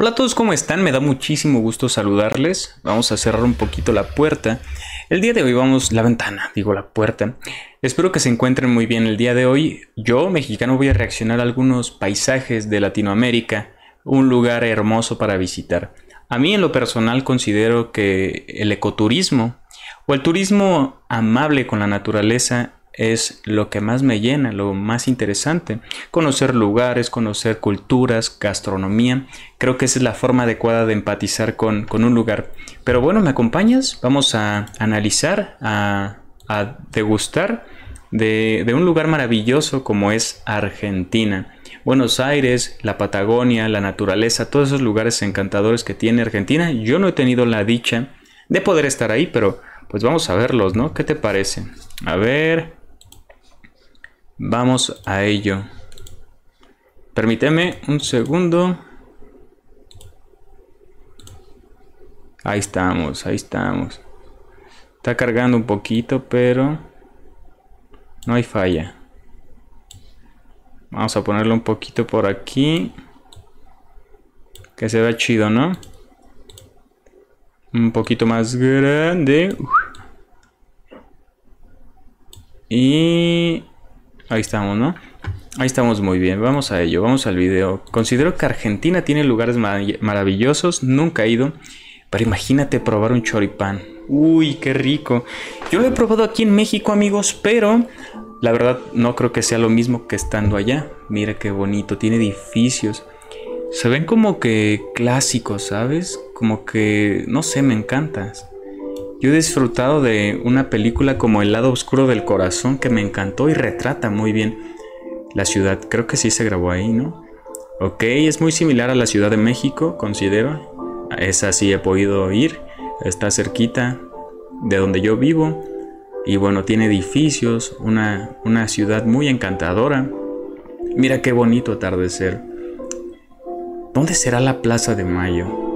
Hola a todos, ¿cómo están? Me da muchísimo gusto saludarles. Vamos a cerrar un poquito la puerta. El día de hoy vamos, la ventana, digo la puerta. Espero que se encuentren muy bien el día de hoy. Yo, mexicano, voy a reaccionar a algunos paisajes de Latinoamérica, un lugar hermoso para visitar. A mí en lo personal considero que el ecoturismo o el turismo amable con la naturaleza es lo que más me llena, lo más interesante. Conocer lugares, conocer culturas, gastronomía. Creo que esa es la forma adecuada de empatizar con, un lugar. Pero bueno, ¿me acompañas? Vamos a analizar, a, degustar de, de un lugar maravilloso como es Argentina. Buenos Aires, la Patagonia, la naturaleza, todos esos lugares encantadores que tiene Argentina. Yo no he tenido la dicha de poder estar ahí, pero pues vamos a verlos, ¿no? ¿Qué te parece? A ver, Vamos a ello. Permíteme un segundo. Ahí estamos, ahí estamos. Está cargando un poquito, pero no hay falla. Vamos a ponerlo un poquito por aquí. Que se vea chido, ¿no? Un poquito más grande. Y Ahí estamos, ¿no? Ahí estamos muy bien, vamos a ello, vamos al video. Considero que Argentina tiene lugares maravillosos, nunca he ido, pero imagínate probar un choripán. Uy, qué rico. Yo lo he probado aquí en México, amigos, pero la verdad no creo que sea lo mismo que estando allá. Mira qué bonito, tiene edificios. Se ven como que clásicos, ¿sabes? Como que, no sé, me encantas. Yo he disfrutado de una película como El lado oscuro del corazón que me encantó y retrata muy bien la ciudad. Creo que sí se grabó ahí, ¿no? Ok, es muy similar a la Ciudad de México, considero. Esa sí he podido ir. Está cerquita de donde yo vivo. Y bueno, tiene edificios, una, una ciudad muy encantadora. Mira qué bonito atardecer. ¿Dónde será la Plaza de Mayo?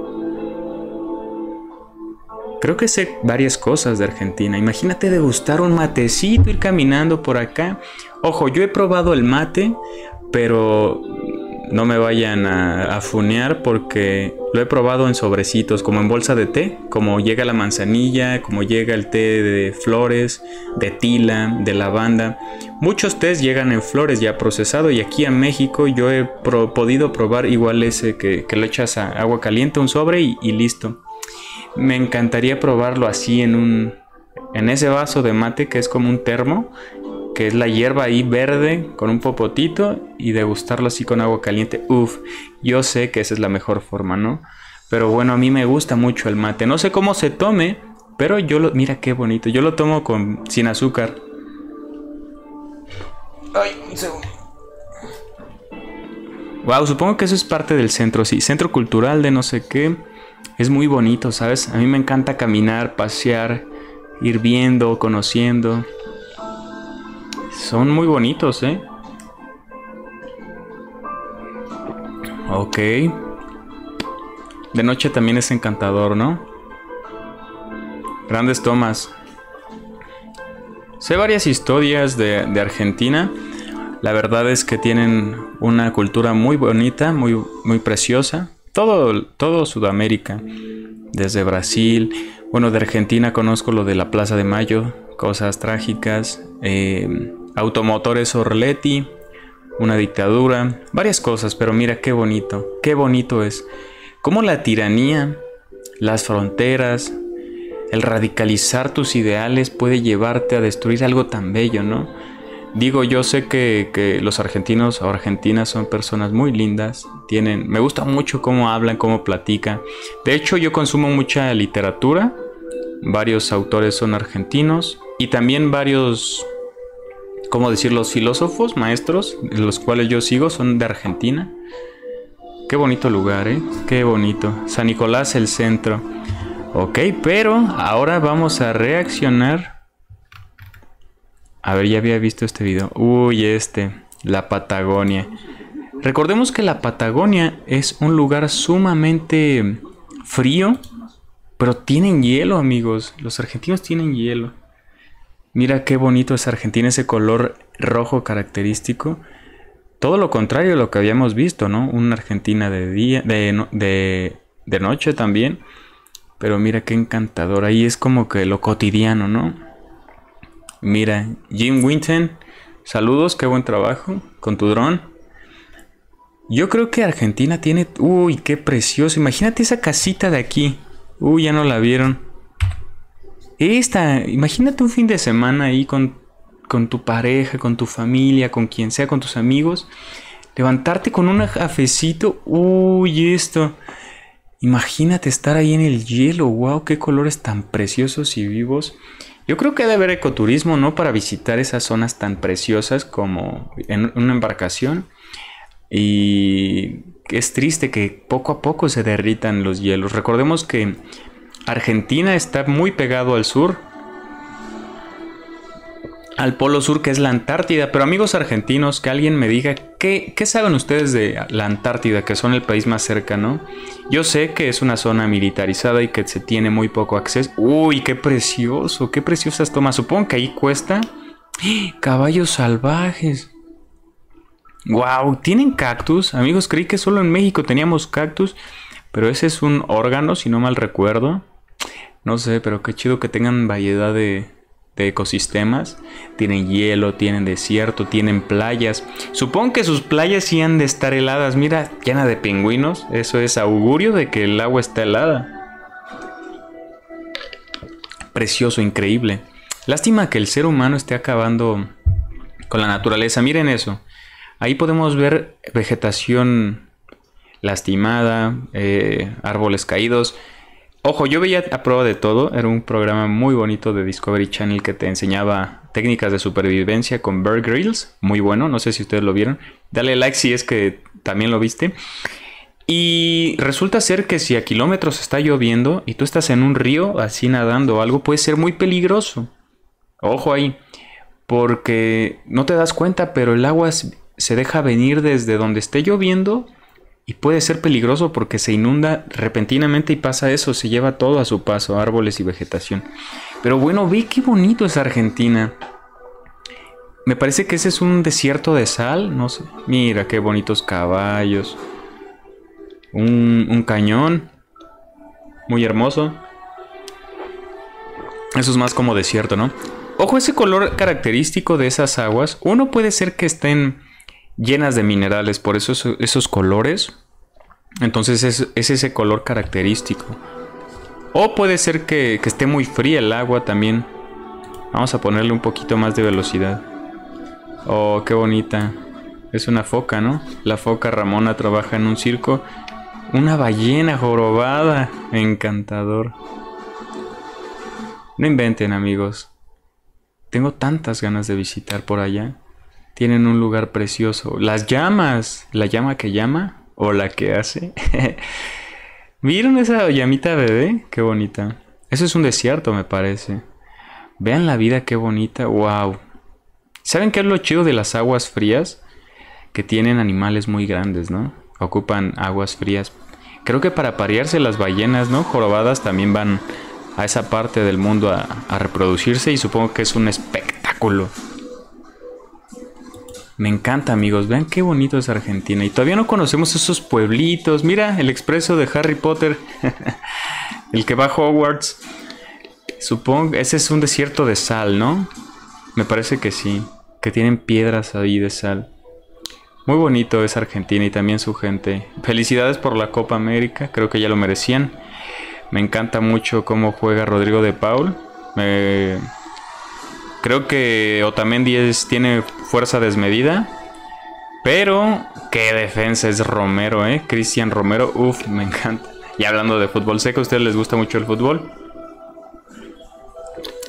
Creo que sé varias cosas de Argentina. Imagínate degustar un matecito, ir caminando por acá. Ojo, yo he probado el mate, pero no me vayan a, funear porque lo he probado en sobrecitos, como en bolsa de té, como llega la manzanilla, como llega el té de flores, de tila, de lavanda. Muchos tés llegan en flores ya procesado y aquí en México yo he podido probar igual ese que, que, le echas a agua caliente, un sobre y listo. Me encantaría probarlo así en un en ese vaso de mate que es como un termo, que es la hierba ahí verde con un popotito y degustarlo así con agua caliente. Uf, yo sé que esa es la mejor forma, ¿no? Pero bueno, a mí me gusta mucho el mate. No sé cómo se tome, pero yo lo mira qué bonito. Yo lo tomo con sin azúcar. Ay, un segundo. Wow, supongo que eso es parte del centro, sí, centro cultural de no sé qué es muy bonito, ¿sabes? A mí me encanta caminar, pasear, ir viendo, conociendo. Son muy bonitos, ¿eh? Ok. De noche también es encantador, ¿no? Grandes tomas. Sé varias historias de, de, Argentina. La verdad es que tienen una cultura muy bonita, muy, muy preciosa todo, todo Sudamérica, desde Brasil, bueno, de Argentina conozco lo de la Plaza de Mayo, cosas trágicas, eh, automotores Orleti, una dictadura, varias cosas, pero mira qué bonito, qué bonito es. Cómo la tiranía, las fronteras, el radicalizar tus ideales puede llevarte a destruir algo tan bello, ¿no? Digo, yo sé que, los argentinos o argentinas son personas muy lindas. Tienen, me gusta mucho cómo hablan, cómo platican. De hecho, yo consumo mucha literatura. Varios autores son argentinos y también varios, ¿cómo decir? Los filósofos, maestros, los cuales yo sigo, son de Argentina. Qué bonito lugar, ¿eh? Qué bonito. San Nicolás, el centro. Ok, pero ahora vamos a reaccionar a ver, ya había visto este video. Uy, este. La Patagonia. Recordemos que la Patagonia es un lugar sumamente frío. Pero tienen hielo, amigos. Los argentinos tienen hielo. Mira qué bonito es Argentina, ese color rojo característico. todo lo contrario de lo que habíamos visto, ¿no? Una Argentina de día, de, de, de noche también. Pero mira qué encantador. Ahí es como que lo cotidiano, ¿no? Mira, Jim Winton, saludos, qué buen trabajo con tu dron. Yo creo que Argentina tiene... Uy, qué precioso. Imagínate esa casita de aquí. Uy, ya no la vieron. Esta, imagínate un fin de semana ahí con, con tu pareja, con tu familia, con quien sea, con tus amigos. Levantarte con un cafecito. Uy, esto. Imagínate estar ahí en el hielo. Wow, qué colores tan preciosos y vivos. Yo creo que debe haber ecoturismo, ¿no? Para visitar esas zonas tan preciosas como en una embarcación. Y es triste que poco a poco se derritan los hielos. Recordemos que Argentina está muy pegado al sur, al polo sur que es la Antártida. Pero amigos argentinos, que alguien me diga qué, saben ustedes de la Antártida, que son el país más cercano. Yo sé que es una zona militarizada y que se tiene muy poco acceso. Uy, qué precioso, qué preciosas tomas. Supongo que ahí cuesta. Caballos salvajes. Wow, ¿tienen cactus? Amigos, creí que solo en México teníamos cactus, pero ese es un órgano, si no mal recuerdo. No sé, pero qué chido que tengan variedad de, ecosistemas. Tienen hielo, tienen desierto, tienen playas. Supongo que sus playas sí han de estar heladas. Mira, llena de pingüinos. Eso es augurio de que el agua está helada. Precioso, increíble. Lástima que el ser humano esté acabando con la naturaleza. Miren eso. Ahí podemos ver vegetación lastimada, eh, árboles caídos. Ojo, yo veía a prueba de todo. Era un programa muy bonito de Discovery Channel que te enseñaba técnicas de supervivencia con Bear Grylls. Muy bueno, no sé si ustedes lo vieron. Dale like si es que también lo viste. Y resulta ser que si a kilómetros está lloviendo y tú estás en un río así nadando o algo, puede ser muy peligroso. Ojo ahí, porque no te das cuenta, pero el agua se deja venir desde donde esté lloviendo y puede ser peligroso porque se inunda repentinamente y pasa eso, se lleva todo a su paso, árboles y vegetación. Pero bueno, ve qué bonito es Argentina. Me parece que ese es un desierto de sal, no sé. Mira qué bonitos caballos. Un, un cañón. Muy hermoso. Eso es más como desierto, ¿no? Ojo, ese color característico de esas aguas. Uno puede ser que estén llenas de minerales, por eso esos colores. Entonces es, ese color característico. O puede ser que, esté muy fría el agua también. Vamos a ponerle un poquito más de velocidad. Oh, qué bonita. Es una foca, ¿no? La foca Ramona trabaja en un circo. Una ballena jorobada. Encantador. No inventen, amigos. Tengo tantas ganas de visitar por allá tienen un lugar precioso. Las llamas, la llama que llama o la que hace. ¿Vieron esa llamita bebé? Qué bonita. Eso es un desierto, me parece. Vean la vida, qué bonita. ¡Wow! ¿Saben qué es lo chido de las aguas frías? Que tienen animales muy grandes, ¿no? Ocupan aguas frías. Creo que para parearse las ballenas, ¿no? Jorobadas también van a esa parte del mundo a, a reproducirse y supongo que es un espectáculo. Me encanta, amigos. Vean qué bonito es Argentina. Y todavía no conocemos esos pueblitos. Mira, el expreso de Harry Potter. el que va a Hogwarts. Supongo, ese es un desierto de sal, ¿no? Me parece que sí. Que tienen piedras ahí de sal. Muy bonito es Argentina y también su gente. Felicidades por la Copa América. Creo que ya lo merecían. Me encanta mucho cómo juega Rodrigo de Paul. Creo que Otamendi tiene fuerza desmedida. Pero qué defensa es Romero, ¿eh? Cristian Romero, uff, me encanta. Y hablando de fútbol, sé que a ustedes les gusta mucho el fútbol.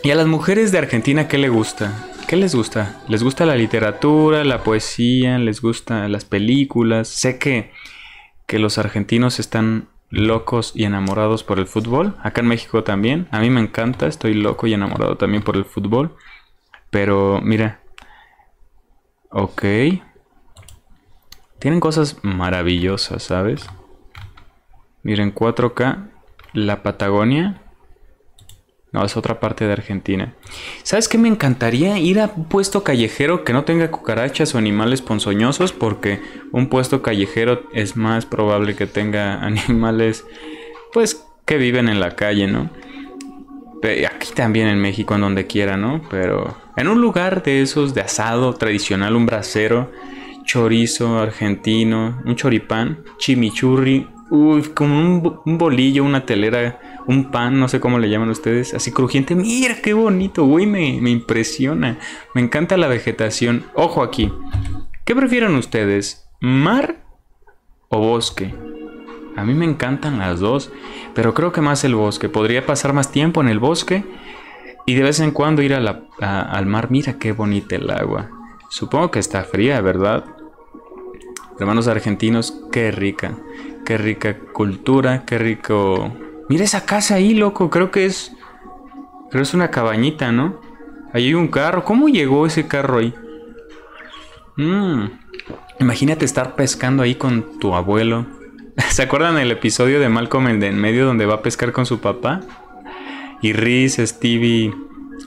¿Y a las mujeres de Argentina qué les gusta? ¿Qué les gusta? ¿Les gusta la literatura, la poesía? ¿Les gustan las películas? Sé que, que los argentinos están locos y enamorados por el fútbol. Acá en México también. A mí me encanta, estoy loco y enamorado también por el fútbol. Pero mira. Ok. Tienen cosas maravillosas, ¿sabes? Miren, 4K. La Patagonia. No, es otra parte de Argentina. ¿Sabes qué? Me encantaría ir a un puesto callejero que no tenga cucarachas o animales ponzoñosos porque un puesto callejero es más probable que tenga animales pues que viven en la calle, ¿no? Aquí también en México, en donde quiera, ¿no? Pero en un lugar de esos de asado tradicional, un brasero, chorizo argentino, un choripán, chimichurri, uy, como un bolillo, una telera un pan, no sé cómo le llaman ustedes, así crujiente. Mira qué bonito, güey, me, me impresiona. Me encanta la vegetación. Ojo aquí. ¿Qué prefieren ustedes? ¿Mar o bosque? A mí me encantan las dos, pero creo que más el bosque. Podría pasar más tiempo en el bosque y de vez en cuando ir al mar. Mira qué bonita el agua. Supongo que está fría, ¿verdad? Hermanos argentinos, qué rica. Qué rica cultura, qué rico Mira esa casa ahí, loco. Creo que es. Creo que es una cabañita, ¿no? Ahí hay un carro. ¿Cómo llegó ese carro ahí? Mmm. Imagínate estar pescando ahí con tu abuelo. ¿Se acuerdan el episodio de Malcolm el de en medio donde va a pescar con su papá? Y Riz, Stevie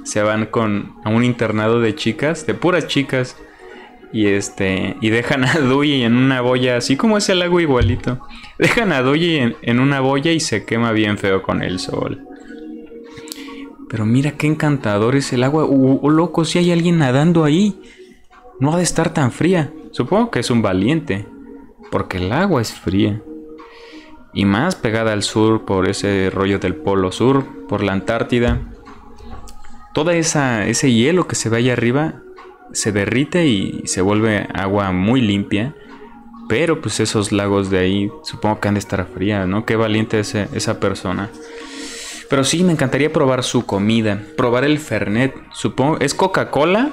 se van con a un internado de chicas, de puras chicas. Y este. Y dejan a Dewey en una boya, así como es el lago igualito. Dejan a Dewey en, una boya y se quema bien feo con el sol. Pero mira qué encantador es el agua. Uh, oh, loco, si hay alguien nadando ahí. No ha de estar tan fría. Supongo que es un valiente. Porque el agua es fría. Y más pegada al sur por ese rollo del polo sur, por la Antártida. Esa ese hielo que se ve allá arriba se derrite y se vuelve agua muy limpia. Pero pues esos lagos de ahí supongo que han de estar frías, ¿no? Qué valiente es esa persona. Pero sí, me encantaría probar su comida, probar el Fernet. Supongo, es Coca-Cola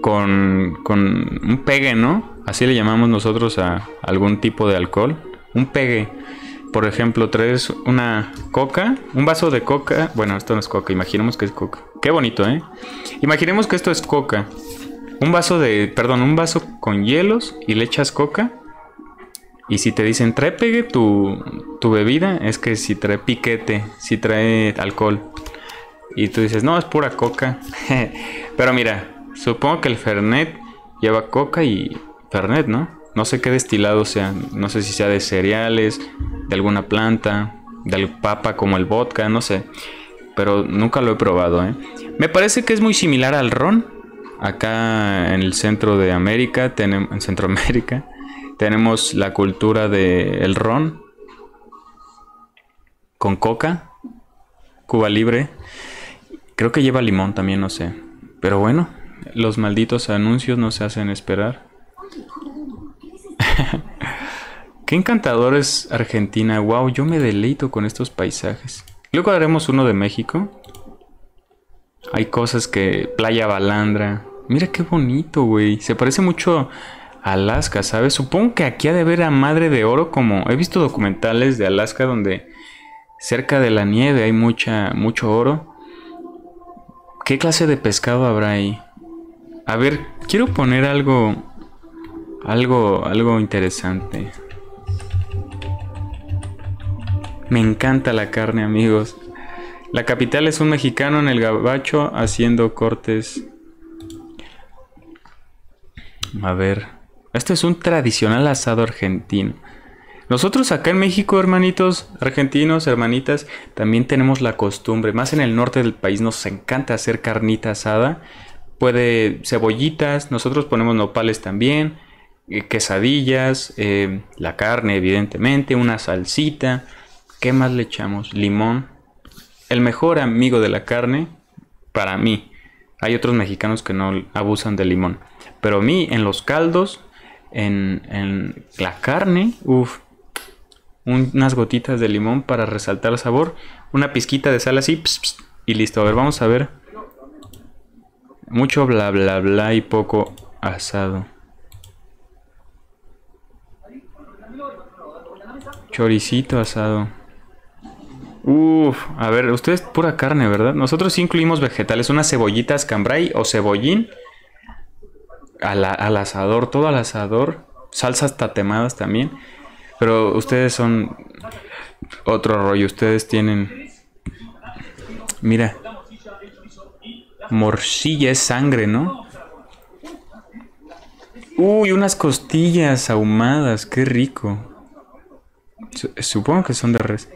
con, con un pegue, ¿no? Así le llamamos nosotros a algún tipo de alcohol. Un pegue. Por ejemplo, traes una coca, un vaso de coca. Bueno, esto no es coca, imaginemos que es coca. Qué bonito, ¿eh? Imaginemos que esto es coca. Un vaso de, perdón, un vaso con hielos y le echas coca. Y si te dicen trae pegue tu, tu bebida, es que si trae piquete, si trae alcohol. Y tú dices, no, es pura coca. Pero mira, supongo que el Fernet lleva coca y Fernet, ¿no? No sé qué destilado sea. No sé si sea de cereales, de alguna planta, del papa como el vodka, no sé. Pero nunca lo he probado, ¿eh? Me parece que es muy similar al ron, acá en el centro de América, en Centroamérica, tenemos la cultura del ron con coca, Cuba Libre. Creo que lleva limón también, no sé. Pero bueno, los malditos anuncios no se hacen esperar. Qué encantador es Argentina. Wow, yo me deleito con estos paisajes. Luego haremos uno de México. Hay cosas que... Playa Balandra. Mira qué bonito, güey. Se parece mucho a Alaska, ¿sabes? Supongo que aquí ha de ver a Madre de Oro como... He visto documentales de Alaska donde cerca de la nieve hay mucha, mucho oro. ¿Qué clase de pescado habrá ahí? A ver, quiero poner algo... Algo, algo interesante. Me encanta la carne, amigos. La capital es un mexicano en el gabacho haciendo cortes. A ver. Este es un tradicional asado argentino. Nosotros acá en México, hermanitos argentinos, hermanitas, también tenemos la costumbre. Más en el norte del país nos encanta hacer carnita asada. Puede cebollitas, nosotros ponemos nopales también, eh, quesadillas, eh, la carne evidentemente, una salsita. ¿Qué más le echamos? Limón el mejor amigo de la carne, para mí, hay otros mexicanos que no abusan de limón, pero a mí en los caldos, en, la carne, uff, unas gotitas de limón para resaltar el sabor, una pizquita de sal así, y listo. A ver, vamos a ver. Mucho bla bla bla y poco asado. Choricito asado. Uf, a ver, ustedes pura carne, ¿verdad? Nosotros sí incluimos vegetales, unas cebollitas cambray o cebollín al, al asador, todo al asador, salsas tatemadas también. Pero ustedes son otro rollo, ustedes tienen Mira. Morcilla es sangre, ¿no? Uy, unas costillas ahumadas, qué rico. Supongo que son de res.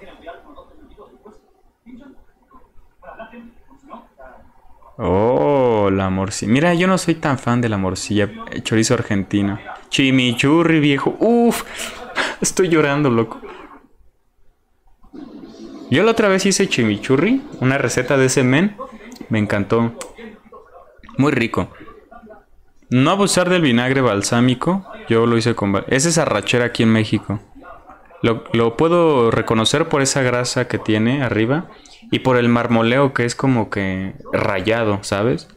Oh, la morcilla. Mira, yo no soy tan fan de la morcilla. Chorizo argentino. Chimichurri, viejo. Uf, estoy llorando, loco. Yo la otra vez hice chimichurri, una receta de ese men. Me encantó. Muy rico. No abusar del vinagre balsámico. Yo lo hice con... Es esa rachera aquí en México. Lo puedo reconocer por esa grasa que tiene arriba y por el marmoleo que es como que rayado, ¿sabes?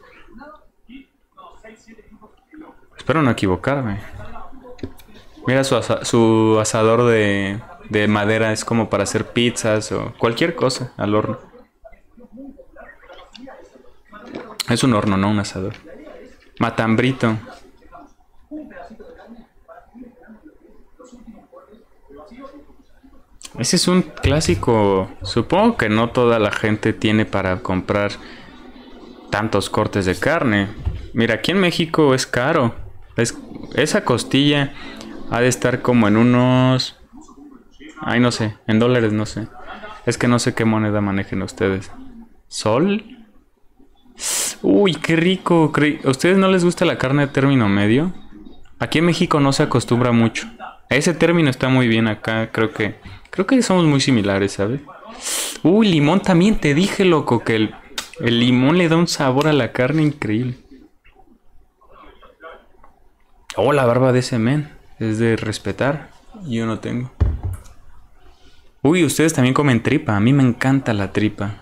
Espero no equivocarme. Mira su, su asador de, de madera, es como para hacer pizzas o cualquier cosa al horno. Es un horno, no un asador. Matambrito. Ese es un clásico. Supongo que no toda la gente tiene para comprar tantos cortes de carne. Mira, aquí en México es caro. Es, esa costilla ha de estar como en unos... Ay, no sé, en dólares no sé. Es que no sé qué moneda manejen ustedes. ¿Sol? Uy, qué rico. ¿A ustedes no les gusta la carne de término medio? Aquí en México no se acostumbra mucho. Ese término está muy bien acá, creo que Creo que somos muy similares, ¿sabes? Uy, limón también, te dije, loco, que el, limón le da un sabor a la carne increíble. Oh, la barba de ese men. Es de respetar. Yo no tengo. Uy, ustedes también comen tripa. A mí me encanta la tripa.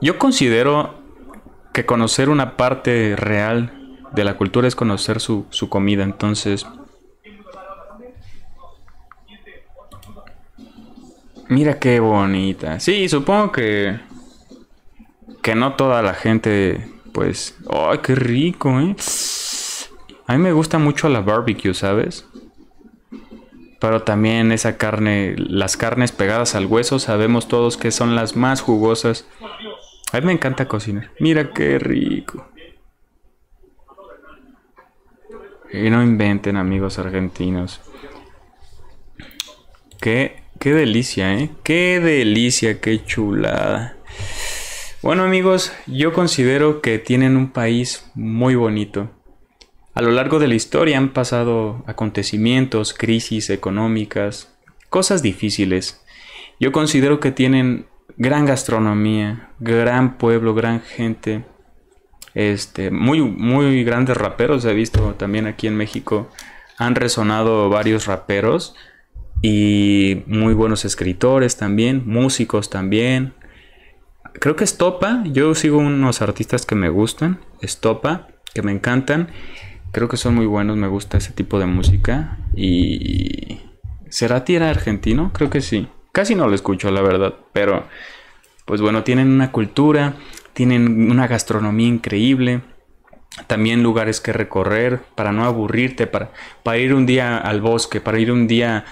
Yo considero que conocer una parte real de la cultura es conocer su, comida. Entonces, mira qué bonita. Sí, supongo que que no toda la gente, pues, ¡ay, qué rico, eh! A mí me gusta mucho la barbecue, ¿sabes? Pero también esa carne, las carnes pegadas al hueso, sabemos todos que son las más jugosas. A mí me encanta cocinar. Mira qué rico. Y no inventen, amigos argentinos. Qué, qué delicia, ¿eh? Qué delicia, qué chulada. Bueno, amigos, yo considero que tienen un país muy bonito. A lo largo de la historia han pasado acontecimientos, crisis económicas, cosas difíciles. Yo considero que tienen gran gastronomía, gran pueblo, gran gente este, muy, muy grandes raperos he visto también aquí en México. Han resonado varios raperos y muy buenos escritores también, músicos también. Creo que Estopa, yo sigo unos artistas que me gustan, Estopa, que me encantan. Creo que son muy buenos, me gusta ese tipo de música. Y. ¿Será tierra argentino? Creo que sí. Casi no lo escucho, la verdad. Pero, pues bueno, tienen una cultura, tienen una gastronomía increíble, también lugares que recorrer para no aburrirte, para, para ir un día al bosque, para ir un día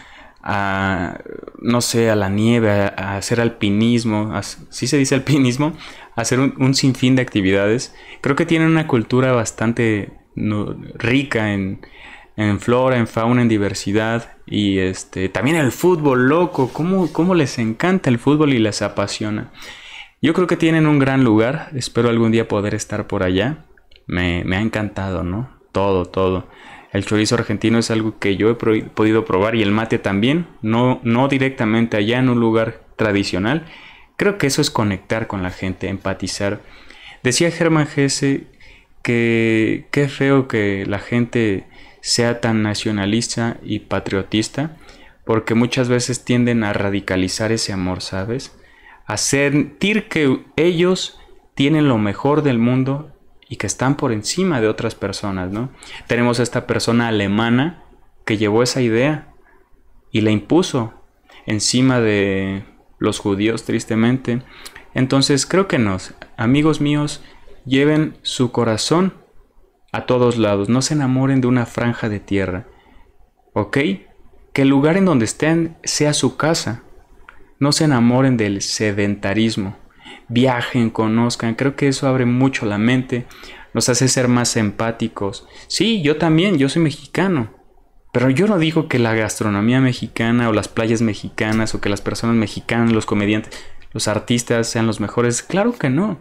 a, no sé, a la nieve, a, hacer alpinismo, si se dice alpinismo, hacer un, sinfín de actividades. Creo que tienen una cultura bastante rica en, en, flora, en fauna, en diversidad y este, también el fútbol, loco, cómo, cómo les encanta el fútbol y les apasiona. Yo creo que tienen un gran lugar. Espero algún día poder estar por allá. Me, ha encantado, ¿no? Todo, todo. El chorizo argentino es algo que yo he podido probar y el mate también. No, no directamente allá en un lugar tradicional. Creo que eso es conectar con la gente, empatizar. Decía Germán Gese que qué feo que la gente sea tan nacionalista y patriotista, porque muchas veces tienden a radicalizar ese amor, ¿sabes? A sentir que ellos tienen lo mejor del mundo y que están por encima de otras personas, ¿no? Tenemos a esta persona alemana que llevó esa idea y la impuso encima de los judíos, tristemente. Entonces creo que nos, amigos míos, lleven su corazón a todos lados, no se enamoren de una franja de tierra, ¿ok? que el lugar en donde estén sea su casa. No se enamoren del sedentarismo. Viajen, conozcan. Creo que eso abre mucho la mente, nos hace ser más empáticos. Sí, yo también, yo soy mexicano. Pero yo no digo que la gastronomía mexicana o las playas mexicanas o que las personas mexicanas, los comediantes, los artistas sean los mejores. Claro que no.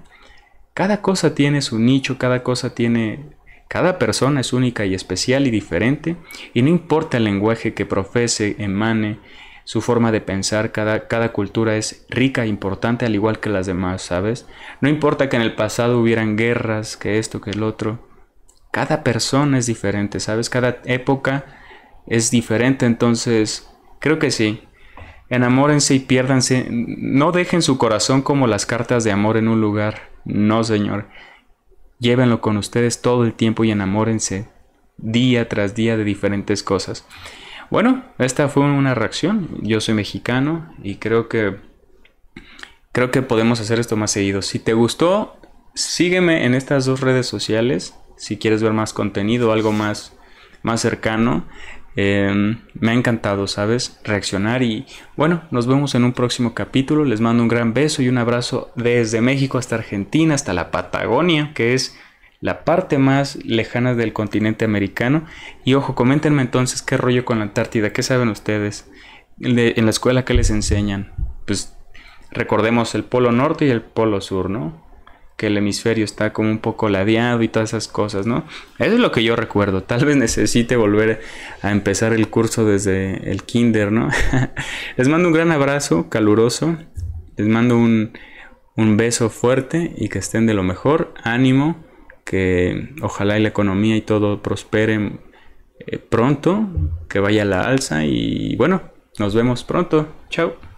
Cada cosa tiene su nicho, cada cosa tiene... Cada persona es única y especial y diferente, y no importa el lenguaje que profese, emane, su forma de pensar, cada, cada cultura es rica e importante al igual que las demás, ¿sabes? No importa que en el pasado hubieran guerras, que esto, que el otro. Cada persona es diferente, ¿sabes? Cada época es diferente, entonces creo que sí. Enamórense y piérdanse. No dejen su corazón como las cartas de amor en un lugar. No, Señor. Llévenlo con ustedes todo el tiempo y enamórense día tras día de diferentes cosas. Bueno, esta fue una reacción. Yo soy mexicano y creo que creo que podemos hacer esto más seguido. Si te gustó, sígueme en estas dos redes sociales. Si quieres ver más contenido, algo más, más cercano. Em, me ha encantado, ¿sabes? Reaccionar y bueno, nos vemos en un próximo capítulo. Les mando un gran beso y un abrazo desde México hasta Argentina, hasta la Patagonia, que es la parte más lejana del continente americano. Y ojo, coméntenme entonces qué rollo con la Antártida, qué saben ustedes en la escuela que les enseñan. Pues recordemos el polo norte y el polo sur, ¿no? que el hemisferio está como un poco ladeado y todas esas cosas, ¿no? Eso es lo que yo recuerdo. Tal vez necesite volver a empezar el curso desde el kinder, ¿no? Les mando un gran abrazo caluroso. Les mando un, un beso fuerte y que estén de lo mejor. Ánimo, que ojalá y la economía y todo prospere eh, pronto, que vaya a la alza y bueno, nos vemos pronto. Chao.